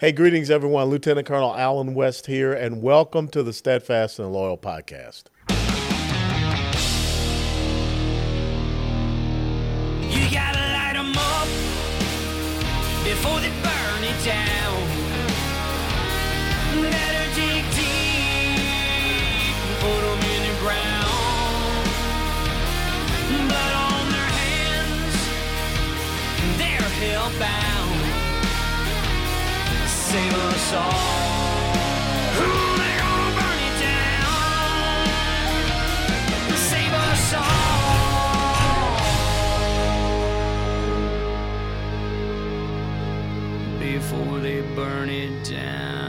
Hey, greetings, everyone. Lieutenant Colonel Allen West here, and welcome to the Steadfast and Loyal podcast. You gotta light them up before they burn it down. Before they burn it down.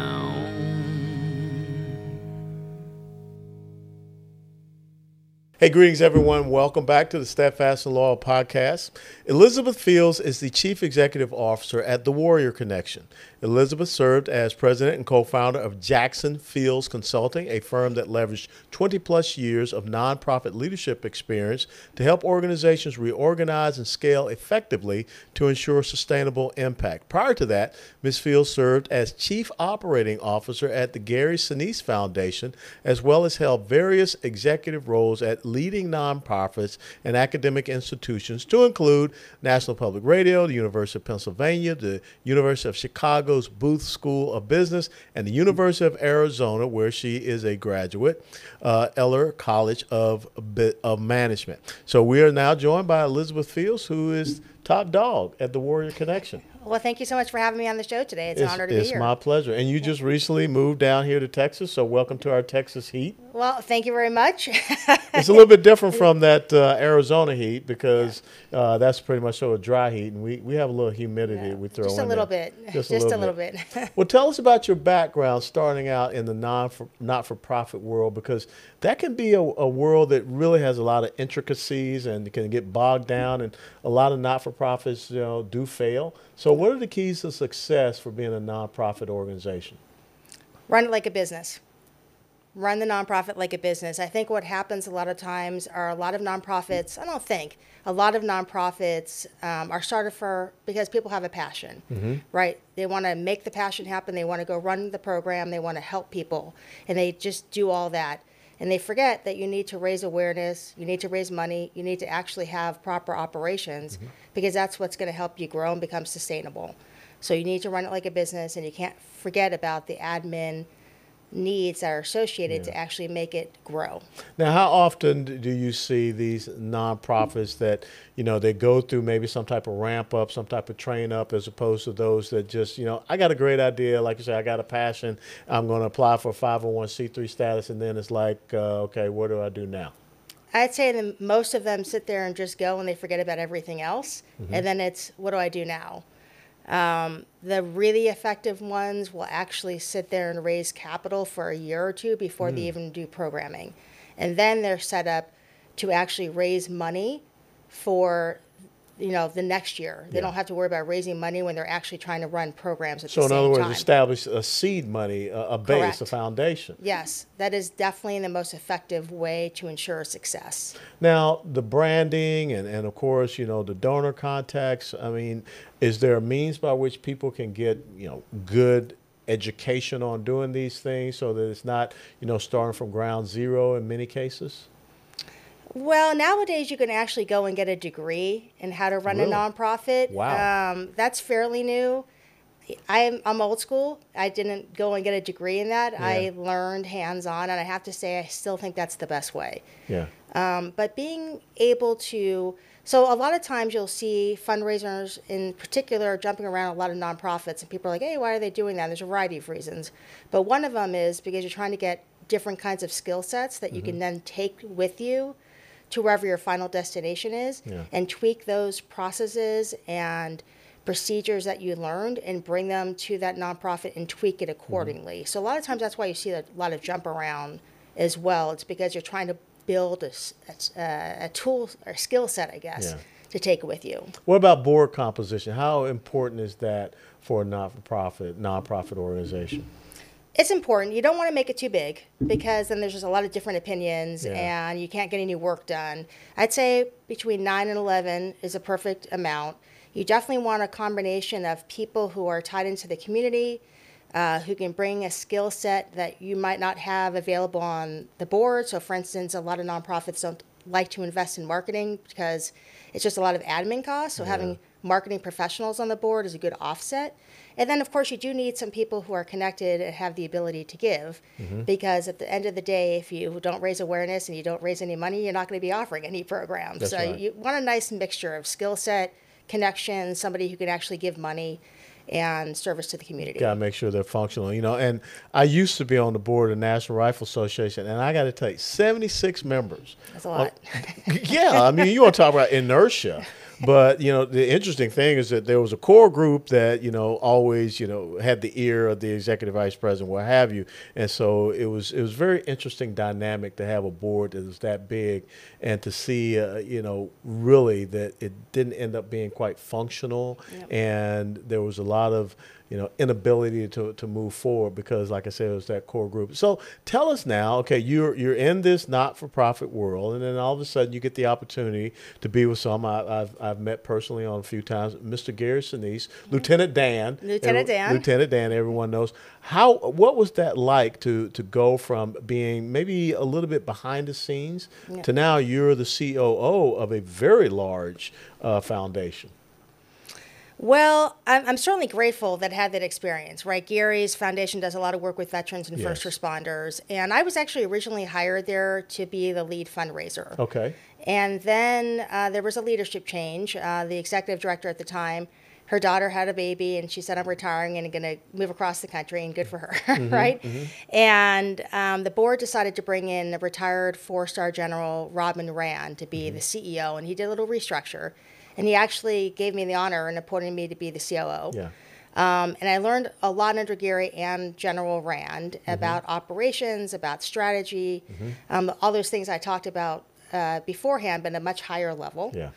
Hey, greetings, everyone. Welcome back to the Steadfast and Loyal podcast. Elizabeth Fields is the Chief Executive Officer at The Warrior Connection. Elizabeth served as president and co founder of Jackson Fields Consulting, a firm that leveraged 20 plus years of nonprofit leadership experience to help organizations reorganize and scale effectively to ensure sustainable impact. Prior to that, Ms. Fields served as Chief Operating Officer at the Gary Sinise Foundation, as well as held various executive roles at leading nonprofits and academic institutions, to include National Public Radio, the University of Pennsylvania, the University of Chicago's Booth School of Business and the University of Arizona, where she is a graduate, uh, Eller College of, of Management. So we are now joined by Elizabeth Fields, who is top dog at the Warrior Connection. Well, thank you so much for having me on the show today. It's, it's an honor to be here. It's my pleasure. And you just recently moved down here to Texas, so welcome to our Texas heat. Well, thank you very much. it's a little bit different from that uh, Arizona heat because yeah. uh, that's pretty much so a dry heat, and we, we have a little humidity yeah. we throw just a little there. bit, just, just a little, bit. bit. well, tell us about your background starting out in the non not for profit world because that can be a, a world that really has a lot of intricacies and can get bogged down, and a lot of not for profits you know do fail. So, what are the keys to success for being a nonprofit organization? Run it like a business. Run the nonprofit like a business. I think what happens a lot of times are a lot of nonprofits, I don't think, a lot of nonprofits um, are started for because people have a passion, mm-hmm. right? They want to make the passion happen. They want to go run the program. They want to help people. And they just do all that. And they forget that you need to raise awareness, you need to raise money, you need to actually have proper operations mm-hmm. because that's what's going to help you grow and become sustainable. So you need to run it like a business, and you can't forget about the admin needs that are associated yeah. to actually make it grow. Now, how often do you see these nonprofits that you know they go through maybe some type of ramp up, some type of train up, as opposed to those that just you know I got a great idea, like you say, I got a passion, I'm going to apply for 501c3 status, and then it's like, uh, okay, what do I do now? I'd say that most of them sit there and just go and they forget about everything else, mm-hmm. and then it's what do I do now? Um, the really effective ones will actually sit there and raise capital for a year or two before mm. they even do programming. And then they're set up to actually raise money for you know the next year. They don't have to worry about raising money when they're actually trying to run programs at so the same time. So in other words, time. establish a seed money, a, a base, Correct. a foundation. Yes, that is definitely the most effective way to ensure success. Now the branding and, and of course you know the donor contacts. I mean, is there a means by which people can get you know good education on doing these things so that it's not you know starting from ground zero in many cases? Well, nowadays you can actually go and get a degree in how to run really? a nonprofit. Wow. Um, that's fairly new. I'm, I'm old school. I didn't go and get a degree in that. Yeah. I learned hands on, and I have to say, I still think that's the best way. Yeah. Um, but being able to, so a lot of times you'll see fundraisers in particular jumping around a lot of nonprofits, and people are like, hey, why are they doing that? And there's a variety of reasons. But one of them is because you're trying to get different kinds of skill sets that you mm-hmm. can then take with you to wherever your final destination is yeah. and tweak those processes and procedures that you learned and bring them to that nonprofit and tweak it accordingly. Mm-hmm. So a lot of times that's why you see a lot of jump around as well. It's because you're trying to build a, a, a tool or skill set, I guess, yeah. to take with you. What about board composition? How important is that for a not-for-profit, nonprofit organization? It's important. You don't want to make it too big because then there's just a lot of different opinions yeah. and you can't get any work done. I'd say between 9 and 11 is a perfect amount. You definitely want a combination of people who are tied into the community, uh, who can bring a skill set that you might not have available on the board. So, for instance, a lot of nonprofits don't like to invest in marketing because it's just a lot of admin costs. So, Yeah. having marketing professionals on the board is a good offset. And then, of course, you do need some people who are connected and have the ability to give. Mm-hmm. Because at the end of the day, if you don't raise awareness and you don't raise any money, you're not going to be offering any programs. That's so, right. you want a nice mixture of skill set, connections, somebody who can actually give money, and service to the community. Got to make sure they're functional, you know. And I used to be on the board of the National Rifle Association, and I got to tell you, 76 members. That's a lot. yeah, I mean, you want to talk about inertia. But you know, the interesting thing is that there was a core group that you know always you know had the ear of the executive vice president, what have you, and so it was it was very interesting dynamic to have a board that was that big, and to see uh, you know really that it didn't end up being quite functional, Yep. and there was a lot of you know inability to, to move forward because like I said it was that core group. So tell us now, okay, you're you're in this not for profit world, and then all of a sudden you get the opportunity to be with some I, I've I've met personally on a few times, Mr. Gary Sinise, Lieutenant Dan, Lieutenant Every- Dan. Lieutenant Dan, everyone knows how. What was that like to to go from being maybe a little bit behind the scenes Yeah. to now you're the COO of a very large uh, foundation. Well, I'm, I'm certainly grateful that I had that experience, right? Gary's foundation does a lot of work with veterans and first responders. And I was actually originally hired there to be the lead fundraiser. Okay. And then uh, there was a leadership change. Uh, the executive director at the time, her daughter had a baby, and she said, I'm retiring and going to move across the country, and good for her, right? And um, the board decided to bring in a retired four star general, Robin Rand, to be the CEO, and he did a little restructure. And he actually gave me the honor and appointed me to be the COO. Yeah. Um, and I learned a lot under Gary and General Rand Mm-hmm. about operations, about strategy, um, all those things I talked about uh, beforehand, but at a much higher level. Yeah.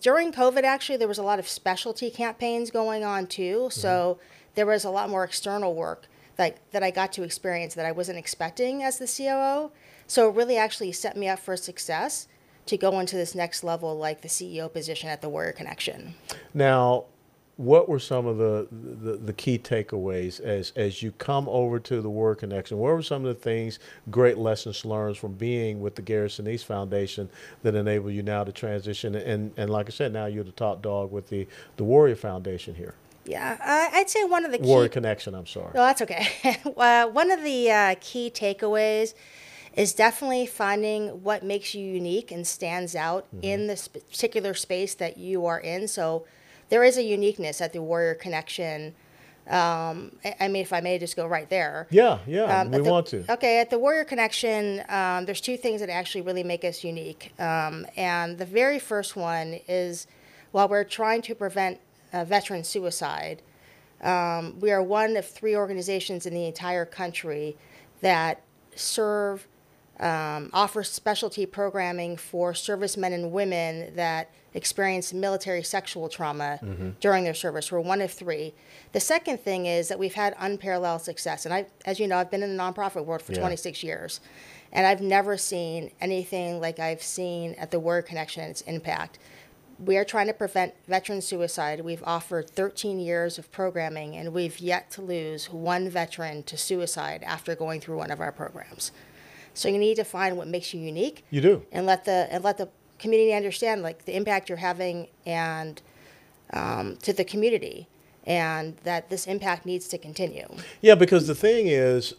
During COVID, actually, there was a lot of specialty campaigns going on too. So there was a lot more external work that, that I got to experience that I wasn't expecting as the COO. So it really actually set me up for success to go into this next level, like the CEO position at the Warrior Connection. Now, what were some of the, the, the key takeaways as, as you come over to the Warrior Connection? What were some of the things, great lessons learned from being with the Gary Sinise Foundation that enable you now to transition? And, and like I said, now you're the top dog with the, the Warrior Foundation here. Yeah, I- I'd say one of the key Warrior Connection, I'm sorry. No, that's okay. uh, one of the uh, key takeaways is definitely finding what makes you unique and stands out in this particular space that you are in. So there is a uniqueness at the Warrior Connection. Um, I, I mean, if I may just go right there. Yeah, yeah, Um, we the- want to. Okay, at the Warrior Connection, um, there's two things that actually really make us unique. Um, and the very first one is while we're trying to prevent uh, veteran suicide, um, we are one of three organizations in the entire country that serve, um, offer specialty programming for servicemen and women that experience military sexual trauma during their service. We're one of three. The second thing is that we've had unparalleled success. And I, as you know, I've been in the nonprofit world for Yeah. 26 years. And I've never seen anything like I've seen at the Warrior Connection and its impact. We are trying to prevent veteran suicide. We've offered 13 years of programming, and we've yet to lose one veteran to suicide after going through one of our programs. So you need to find what makes you unique, You do. and let the and let the community understand like the impact you're having and um, to the community, and that this impact needs to continue. Yeah, because the thing is,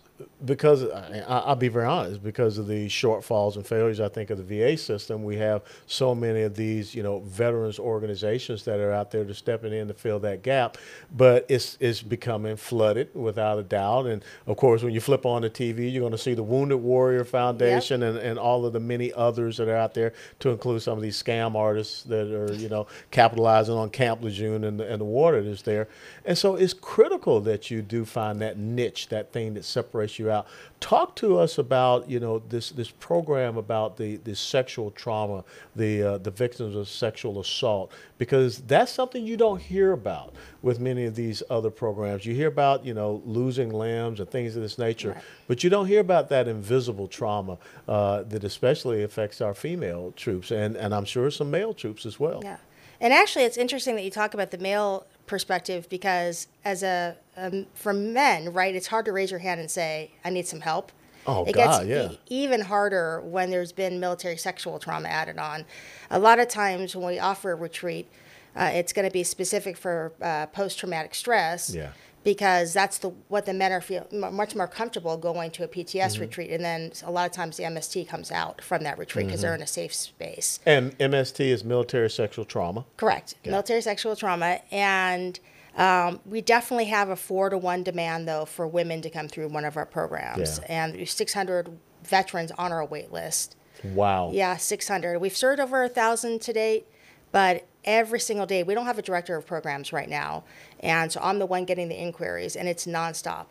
because I, I'll be very honest, because of the shortfalls and failures, I think of the VA system, we have so many of these, you know, veterans organizations that are out there to stepping in to fill that gap. But it's it's becoming flooded without a doubt. And of course, when you flip on the TV, you're going to see the Wounded Warrior Foundation and, and all of the many others that are out there, to include some of these scam artists that are, you know, capitalizing on Camp Lejeune and the, and the water that's there. And so it's critical that you do find that niche, that thing that separates you out. Talk to us about, you know, this this program about the the sexual trauma, the uh, the victims of sexual assault, because that's something you don't hear about with many of these other programs. You hear about, you know, losing limbs and things of this nature, Right. but you don't hear about that invisible trauma uh, that especially affects our female troops and and I'm sure some male troops as well. Yeah. And actually, it's interesting that you talk about the male perspective because as a um, for men, right, it's hard to raise your hand and say, "I need some help." Oh, it God, gets yeah. e- even harder when there's been military sexual trauma added on. A lot of times when we offer a retreat, uh, it's going to be specific for uh, post-traumatic stress. Yeah. Because that's the what the men are feel much more comfortable going to a PTS Mm-hmm. retreat, and then a lot of times the MST comes out from that retreat because Mm-hmm. they're in a safe space. And MST is military sexual trauma. Correct. Military sexual trauma. And um, we definitely have a four to one demand, though, for women to come through one of our programs. Yeah. And 600 veterans on our wait list. Wow. Yeah, 600. We've served over a 1,000 to date, but every single day, we don't have a director of programs right now. And so I'm the one getting the inquiries, and it's nonstop.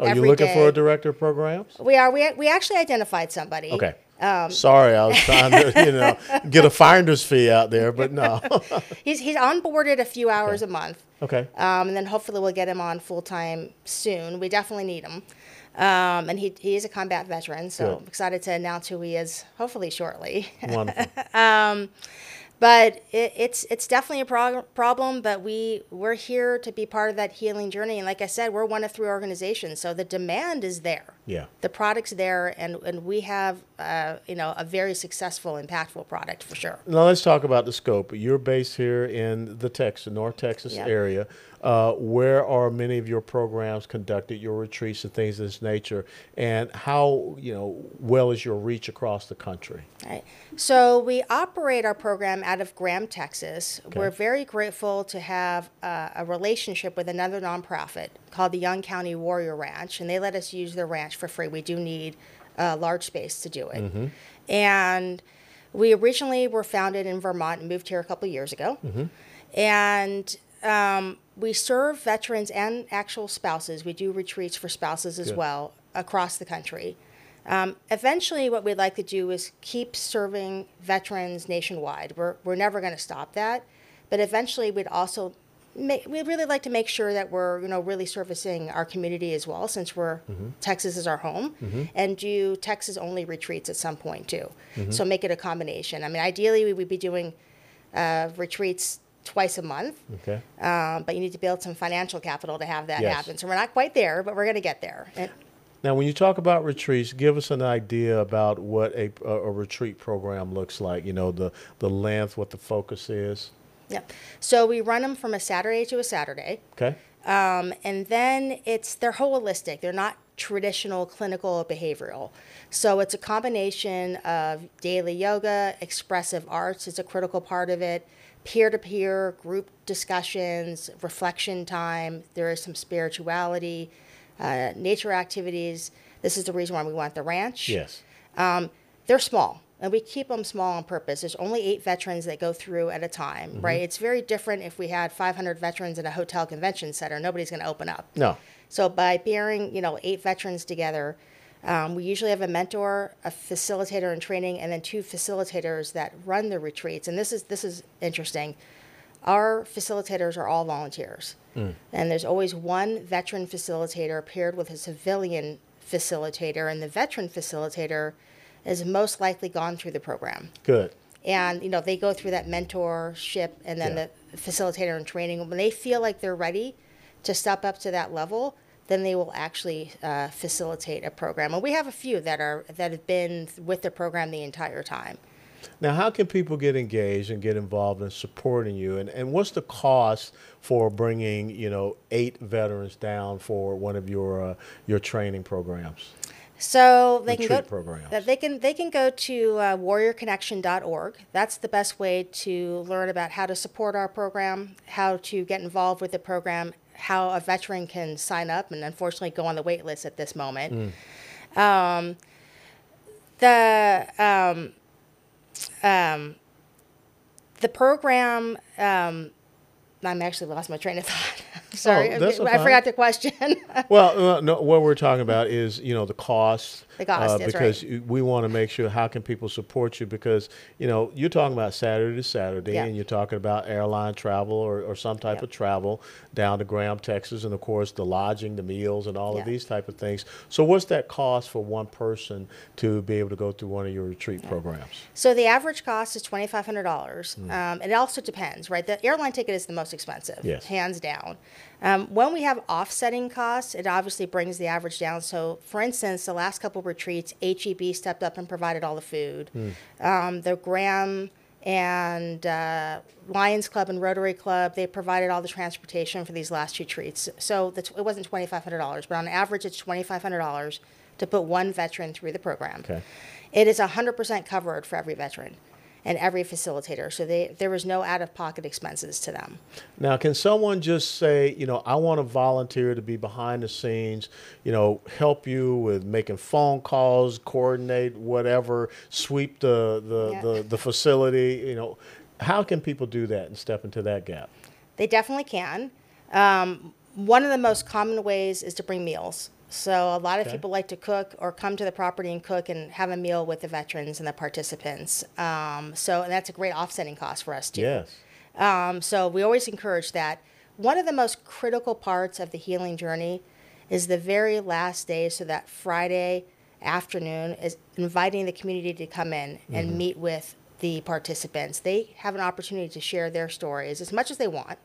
Are you Every looking for a director of programs? We are. We, we actually identified somebody. Okay. Um, Sorry, I was trying to, you know, get a finder's fee out there, but no. He's, he's onboarded a few hours a month. okay. um, and then hopefully we'll get him on full time soon. We definitely need him. Um, and he, he is a combat veteran, so Good. I'm excited to announce who he is hopefully shortly. Wonderful. But it, it's it's definitely a prog- problem. But we we're here to be part of that healing journey, and like I said, we're one of three organizations, so the demand is there. Yeah. The product's there, and, and we have uh, you know a very successful, impactful product for sure. Now let's talk about the scope. You're based here in the Texas, North Texas Yep. area. Uh, where are many of your programs conducted, your retreats and things of this nature, and how you know well is your reach across the country? Right. So we operate our program out of Graham, Texas. We're very grateful to have uh, a relationship with another nonprofit called the Young County Warrior Ranch, and they let us use their ranch for free. We do need a large space to do it. And we originally were founded in Vermont and moved here a couple years ago. And um, we serve veterans and actual spouses. We do retreats for spouses as Good. well across the country. Um, eventually, what we'd like to do is keep serving veterans nationwide. We're, we're never going to stop that, but eventually, we'd also make, we'd really like to make sure that we're you know really servicing our community as well, since we're Texas is our home, and do Texas only retreats at some point too. So make it a combination. I mean, ideally, we would be doing uh, retreats twice a month, Okay. um, but you need to build some financial capital to have that Yes. happen. So we're not quite there, but we're going to get there. And, Now, when you talk about retreats, give us an idea about what a, a, a retreat program looks like. You know, the the length, what the focus is. Yeah. So we run them from a Saturday to a Saturday. Okay. Um, and then it's they're holistic. They're not traditional clinical behavioral. So it's a combination of daily yoga, expressive arts is a critical part of it, peer-to-peer group discussions, reflection time. There is some spirituality, uh, nature activities. This is the reason why we want the ranch. Yes. Um, they're small, and we keep them small on purpose. There's only eight veterans that go through at a time, Mm-hmm. right? It's very different if we had 500 veterans in a hotel convention center. Nobody's going to open up. No. So by pairing, you know, eight veterans together, um, we usually have a mentor, a facilitator in training, and then two facilitators that run the retreats. And this is this is interesting. Our facilitators are all volunteers, and there's always one veteran facilitator paired with a civilian facilitator, and the veteran facilitator is most likely gone through the program. Good. and you know they go through that mentorship and then Yeah. the facilitator and training. When they feel like they're ready to step up to that level then they will actually uh, facilitate a program. And we have a few that are that have been with the program the entire time Now, how can people get engaged and get involved in supporting you? And, and what's the cost for bringing, you know, eight veterans down for one of your uh, your training programs? So they can go. Programs. That they can they can go to uh, warriorconnection.org. That's the best way to learn about how to support our program, how to get involved with the program, how a veteran can sign up, and unfortunately go on the wait list at this moment. Um, the um, um, the program. Um, I'm actually lost my train of thought. Sorry, Oh, I forgot the question. Well, uh, no, what we're talking about is you know the cost. The cost, uh, because you- we want to make sure how can people support you because you know you're talking about Saturday to Saturday Yeah. and you're talking about airline travel or, or some type Yeah. of travel down to Graham, Texas, and of course the lodging, the meals, and all Yeah. of these type of things. So what's that cost for one person to be able to go through one of your retreat programs? So the average cost is twenty five hundred dollars. Hmm. Um, it also depends, right? The airline ticket is the most expensive, Yes. hands down. Um, when we have offsetting costs, it obviously brings the average down. So, for instance, the last couple of retreats, HEB stepped up and provided all the food. Hmm. Um, the Graham and uh, Lions Club and Rotary Club, they provided all the transportation for these last two treats. So the, it wasn't twenty five hundred dollars, but on average, it's twenty five hundred dollars to put one veteran through the program. Okay. It is 100% covered for every veteran and every facilitator. So they, there was no out of pocket expenses to them. Now, can someone just say, you know, I want to volunteer to be behind the scenes, you know, help you with making phone calls, coordinate whatever, sweep the the, Yeah. the, the facility, you know, how can people do that and step into that gap? They definitely can. Um, one of the most common ways is to bring meals. So a lot of Okay. people like to cook or come to the property and cook and have a meal with the veterans and the participants. Um, so and that's a great offsetting cost for us too. Yes. Um, so we always encourage that. One of the most critical parts of the healing journey is the very last day, so that Friday afternoon is inviting the community to come in and meet with the participants. They have an opportunity to share their stories as much as they want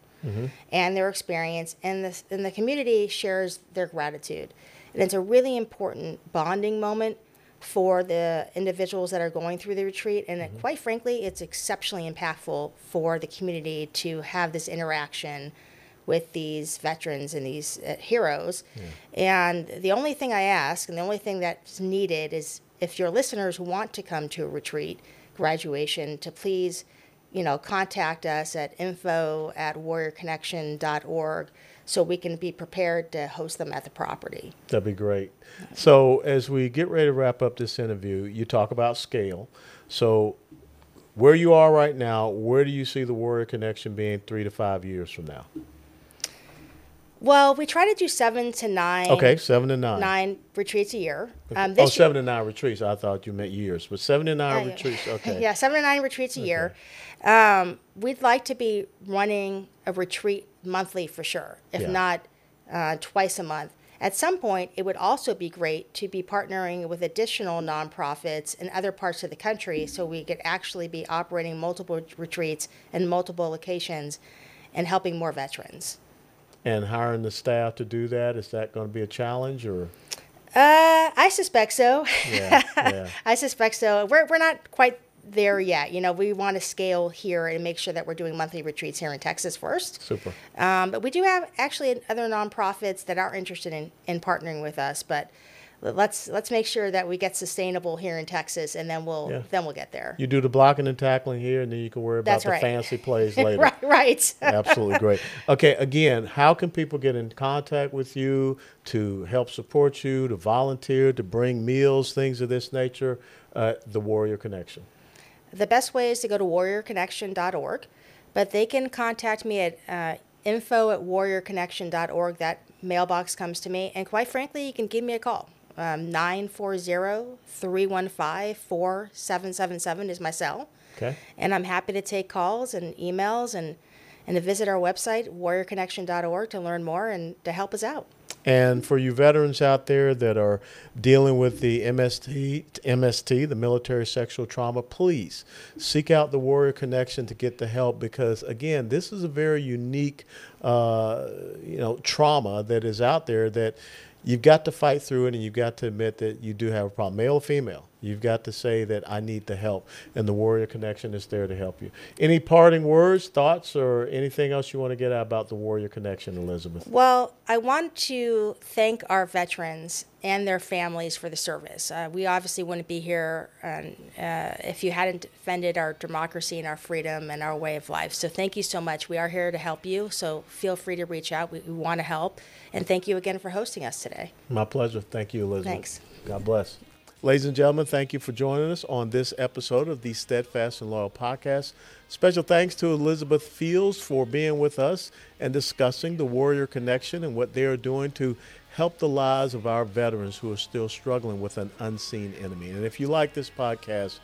and their experience, and the, and the community shares their gratitude. And it's a really important bonding moment for the individuals that are going through the retreat. And it, quite frankly, it's exceptionally impactful for the community to have this interaction with these veterans and these uh, heroes. And the only thing I ask, and the only thing that's needed, is if your listeners want to come to a retreat, graduation, to please, you know, contact us at info at warriorconnection.org so we can be prepared to host them at the property. That'd be great. So, as we get ready to wrap up this interview, you talk about scale. So, where you are right now, where do you see the Warrior Connection being three to five years from now? Well, we try to do seven to nine. Okay, seven to nine. Nine retreats a year. Um, oh, this year- seven to nine retreats. I thought you meant years, but seven to nine yeah. retreats. Okay. yeah, seven to nine retreats a year. Um, we'd like to be running a retreat monthly for sure, if Yeah. not uh, twice a month. At some point, it would also be great to be partnering with additional nonprofits in other parts of the country so we could actually be operating multiple retreats in multiple locations and helping more veterans. And hiring the staff to do that is that going to be a challenge or? Uh, I suspect so. Yeah, yeah. I suspect so. We're, we're not quite there yet. You know, we want to scale here and make sure that we're doing monthly retreats here in Texas first. Super. Um, but we do have actually other nonprofits that are interested in, in partnering with us. But let's let's make sure that we get sustainable here in Texas, and then we'll Yeah. then we'll get there. You do the blocking and tackling here, and then you can worry about That's the right. fancy plays later. right, right. Absolutely great. Okay, again, how can people get in contact with you to help support you, to volunteer, to bring meals, things of this nature? Uh, the Warrior Connection. The best way is to go to warriorconnection.org, but they can contact me at uh, info at warriorconnection.org. That mailbox comes to me. And quite frankly, you can give me a call. Um, 940-315-4777 is my cell. Okay. And I'm happy to take calls and emails and, and to visit our website, warriorconnection.org, to learn more and to help us out. And for you veterans out there that are dealing with the MST, MST, the military sexual trauma, please seek out the Warrior Connection to get the help because again, this is a very unique, uh, you know, trauma that is out there that you've got to fight through it, and you've got to admit that you do have a problem, male or female. You've got to say that I need the help, and the Warrior Connection is there to help you. Any parting words, thoughts, or anything else you want to get out about the Warrior Connection, Elizabeth? Well, I want to thank our veterans and their families for the service. Uh, we obviously wouldn't be here um, uh, if you hadn't defended our democracy and our freedom and our way of life. So thank you so much. We are here to help you. So feel free to reach out. We, we want to help. And thank you again for hosting us today. My pleasure. Thank you, Elizabeth. Thanks. God bless. Ladies and gentlemen, thank you for joining us on this episode of the Steadfast and Loyal podcast. Special thanks to Elizabeth Fields for being with us and discussing the Warrior Connection and what they are doing to help the lives of our veterans who are still struggling with an unseen enemy. And if you like this podcast,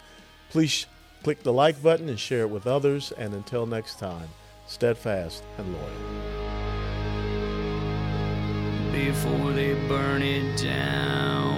please click the like button and share it with others. And until next time, steadfast and loyal. Before they burn it down.